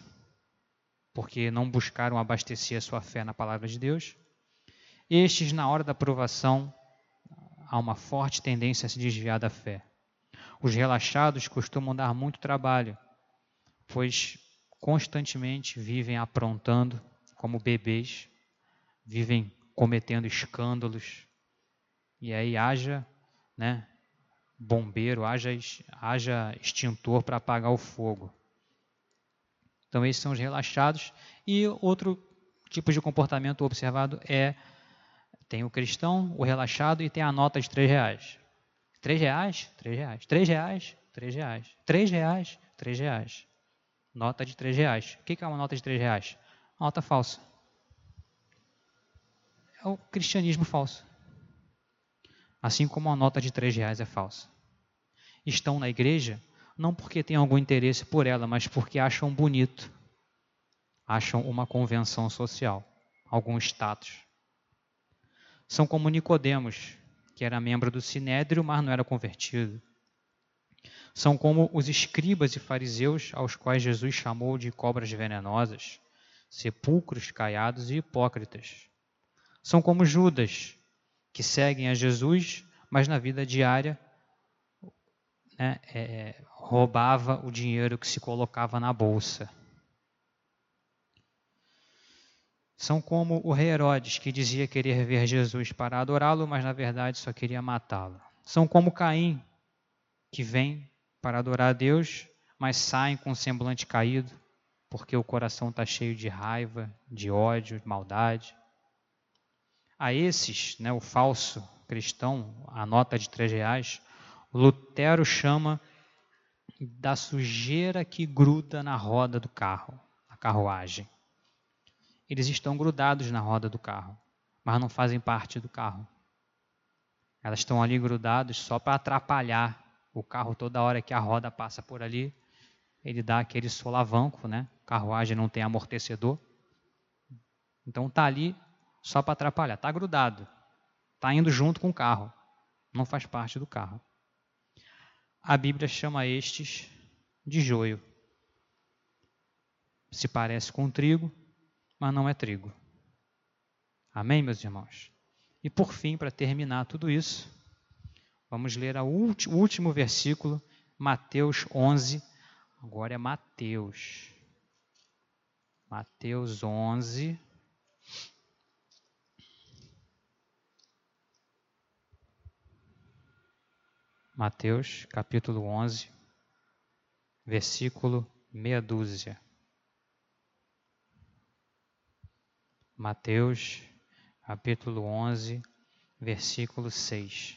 porque não buscaram abastecer a sua fé na palavra de Deus. Estes, na hora da provação, há uma forte tendência a se desviar da fé. Os relaxados costumam dar muito trabalho, pois constantemente vivem aprontando como bebês, vivem cometendo escândalos, e aí haja né, bombeiro, haja, haja extintor para apagar o fogo. Então, esses são os relaxados. E outro tipo de comportamento observado é: tem o cristão, o relaxado e tem a nota de três reais. Três reais? Três reais. Três reais? Três reais. Três reais? Três reais. Nota de três reais. O que é uma nota de três reais? nota falsa. É o cristianismo falso assim como a nota de três reais é falsa. Estão na igreja não porque têm algum interesse por ela, mas porque acham bonito, acham uma convenção social, algum status. São como Nicodemos, que era membro do Sinédrio, mas não era convertido. São como os escribas e fariseus, aos quais Jesus chamou de cobras venenosas, sepulcros caiados e hipócritas. São como Judas, que seguem a Jesus, mas na vida diária né, é, roubava o dinheiro que se colocava na bolsa. São como o rei Herodes, que dizia querer ver Jesus para adorá-lo, mas na verdade só queria matá-lo. São como Caim, que vem para adorar a Deus, mas saem com o semblante caído, porque o coração está cheio de raiva, de ódio, de maldade. A esses, né, o falso cristão, a nota de três reais, Lutero chama da sujeira que gruda na roda do carro, a carruagem. Eles estão grudados na roda do carro, mas não fazem parte do carro. Elas estão ali grudados só para atrapalhar o carro toda hora que a roda passa por ali. Ele dá aquele solavanco, né? Carruagem não tem amortecedor. Então tá ali só para atrapalhar. Tá grudado. Tá indo junto com o carro. Não faz parte do carro. A Bíblia chama estes de joio. Se parece com trigo, mas não é trigo. Amém, meus irmãos? E por fim, para terminar tudo isso, vamos ler o último versículo, Mateus 11. Agora é Mateus. Mateus 11. Mateus capítulo 11, versículo meia dúzia. Mateus capítulo 11, versículo 6.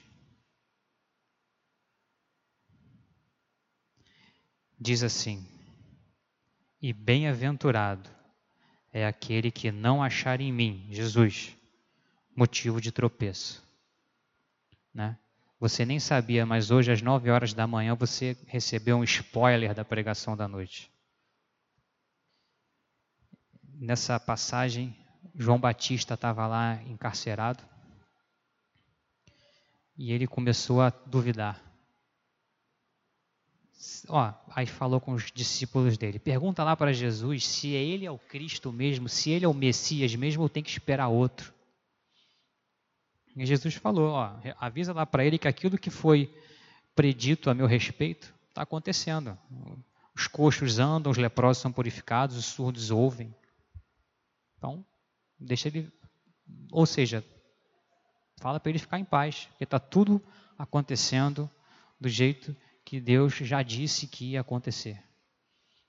Diz assim: E bem-aventurado é aquele que não achar em mim, Jesus, motivo de tropeço. Né? Você nem sabia, mas hoje às nove horas da manhã você recebeu um spoiler da pregação da noite. Nessa passagem, João Batista estava lá encarcerado e ele começou a duvidar. Ó, aí falou com os discípulos dele: pergunta lá para Jesus se ele é o Cristo mesmo, se ele é o Messias mesmo ou tem que esperar outro. E Jesus falou, ó, avisa lá para ele que aquilo que foi predito a meu respeito está acontecendo. Os coxos andam, os leprosos são purificados, os surdos ouvem. Então, deixa ele, ou seja, fala para ele ficar em paz, porque está tudo acontecendo do jeito que Deus já disse que ia acontecer.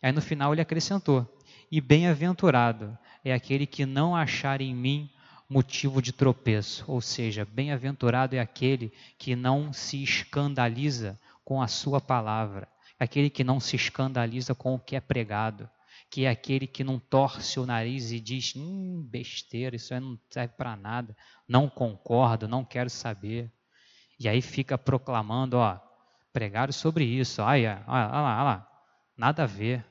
Aí no final ele acrescentou: E bem-aventurado é aquele que não achar em mim motivo de tropeço, ou seja, bem-aventurado é aquele que não se escandaliza com a sua palavra, aquele que não se escandaliza com o que é pregado, que é aquele que não torce o nariz e diz: hum, besteira, isso não serve para nada, não concordo, não quero saber. E aí fica proclamando: ó, pregaram sobre isso, olha, olha lá, olha lá, nada a ver.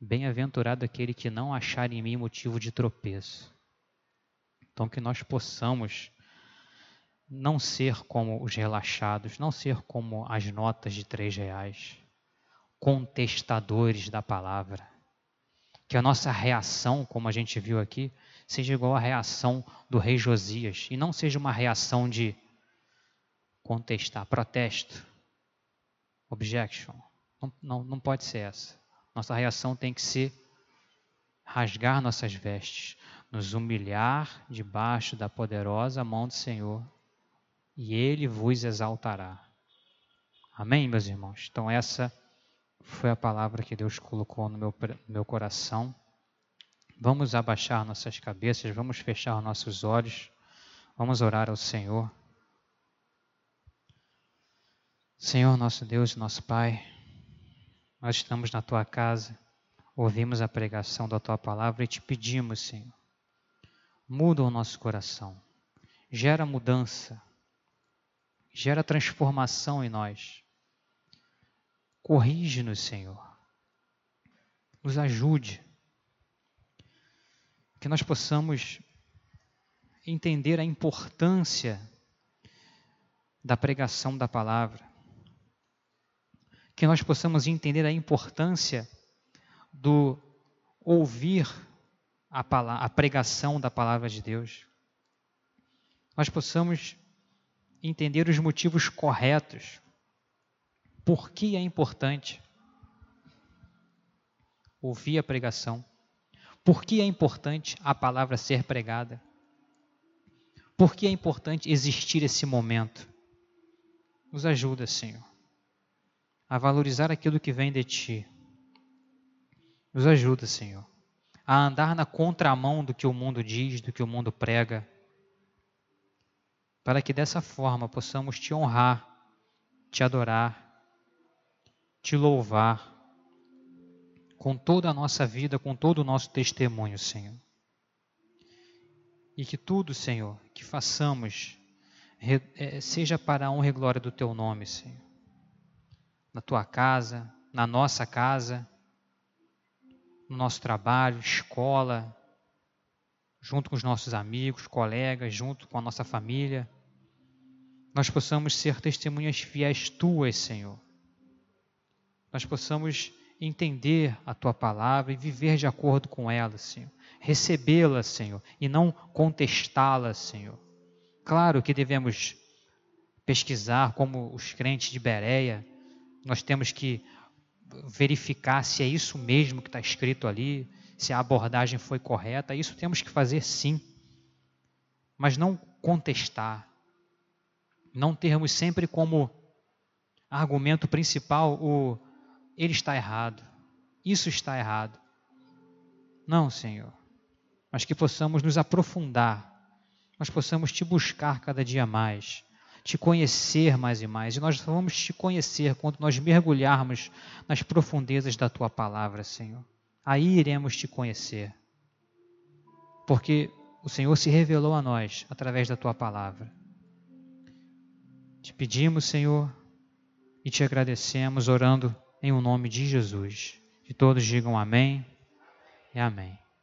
Bem-aventurado aquele que não achar em mim motivo de tropeço. Então, que nós possamos não ser como os relaxados, não ser como as notas de três reais, contestadores da palavra. Que a nossa reação, como a gente viu aqui, seja igual à reação do rei Josias, e não seja uma reação de contestar, protesto, objection. Não, não, não pode ser essa. Nossa reação tem que ser rasgar nossas vestes, nos humilhar debaixo da poderosa mão do Senhor, e Ele vos exaltará. Amém, meus irmãos? Então, essa foi a palavra que Deus colocou no meu, meu coração. Vamos abaixar nossas cabeças, vamos fechar nossos olhos, vamos orar ao Senhor. Senhor, nosso Deus, nosso Pai, nós estamos na tua casa, ouvimos a pregação da tua palavra e te pedimos, Senhor, muda o nosso coração, gera mudança, gera transformação em nós. Corrige-nos, Senhor. Nos ajude. Que nós possamos entender a importância da pregação da palavra. Que nós possamos entender a importância do ouvir a, palavra, a pregação da palavra de Deus, nós possamos entender os motivos corretos, por que é importante ouvir a pregação, Por que é importante a palavra ser pregada? Por que é importante existir esse momento? Nos ajuda, Senhor, a valorizar aquilo que vem de Ti. Nos ajuda, Senhor, a andar na contramão do que o mundo diz, do que o mundo prega, para que dessa forma possamos Te honrar, Te adorar, Te louvar com toda a nossa vida, com todo o nosso testemunho, Senhor. E que tudo, Senhor, que façamos, é, seja para a honra e glória do Teu nome, Senhor. Na Tua casa, na nossa casa, no nosso trabalho, escola, junto com os nossos amigos, colegas, junto com a nossa família. Nós possamos ser testemunhas fiéis Tuas, Senhor. Nós possamos entender a tua palavra e viver de acordo com ela, Senhor. Recebê-la, Senhor, e não contestá-la, Senhor. Claro que devemos pesquisar, como os crentes de Bereia, nós temos que verificar se é isso mesmo que está escrito ali, se a abordagem foi correta, isso temos que fazer sim, mas não contestar, não termos sempre como argumento principal o ele está errado, isso está errado. Não, Senhor, mas que possamos nos aprofundar, nós possamos te buscar cada dia mais, te conhecer mais e mais. E nós vamos te conhecer quando nós mergulharmos nas profundezas da tua palavra, Senhor. Aí iremos te conhecer. Porque o Senhor se revelou a nós através da tua palavra. Te pedimos, Senhor, e te agradecemos orando em o nome de Jesus. Que todos digam amém e amém.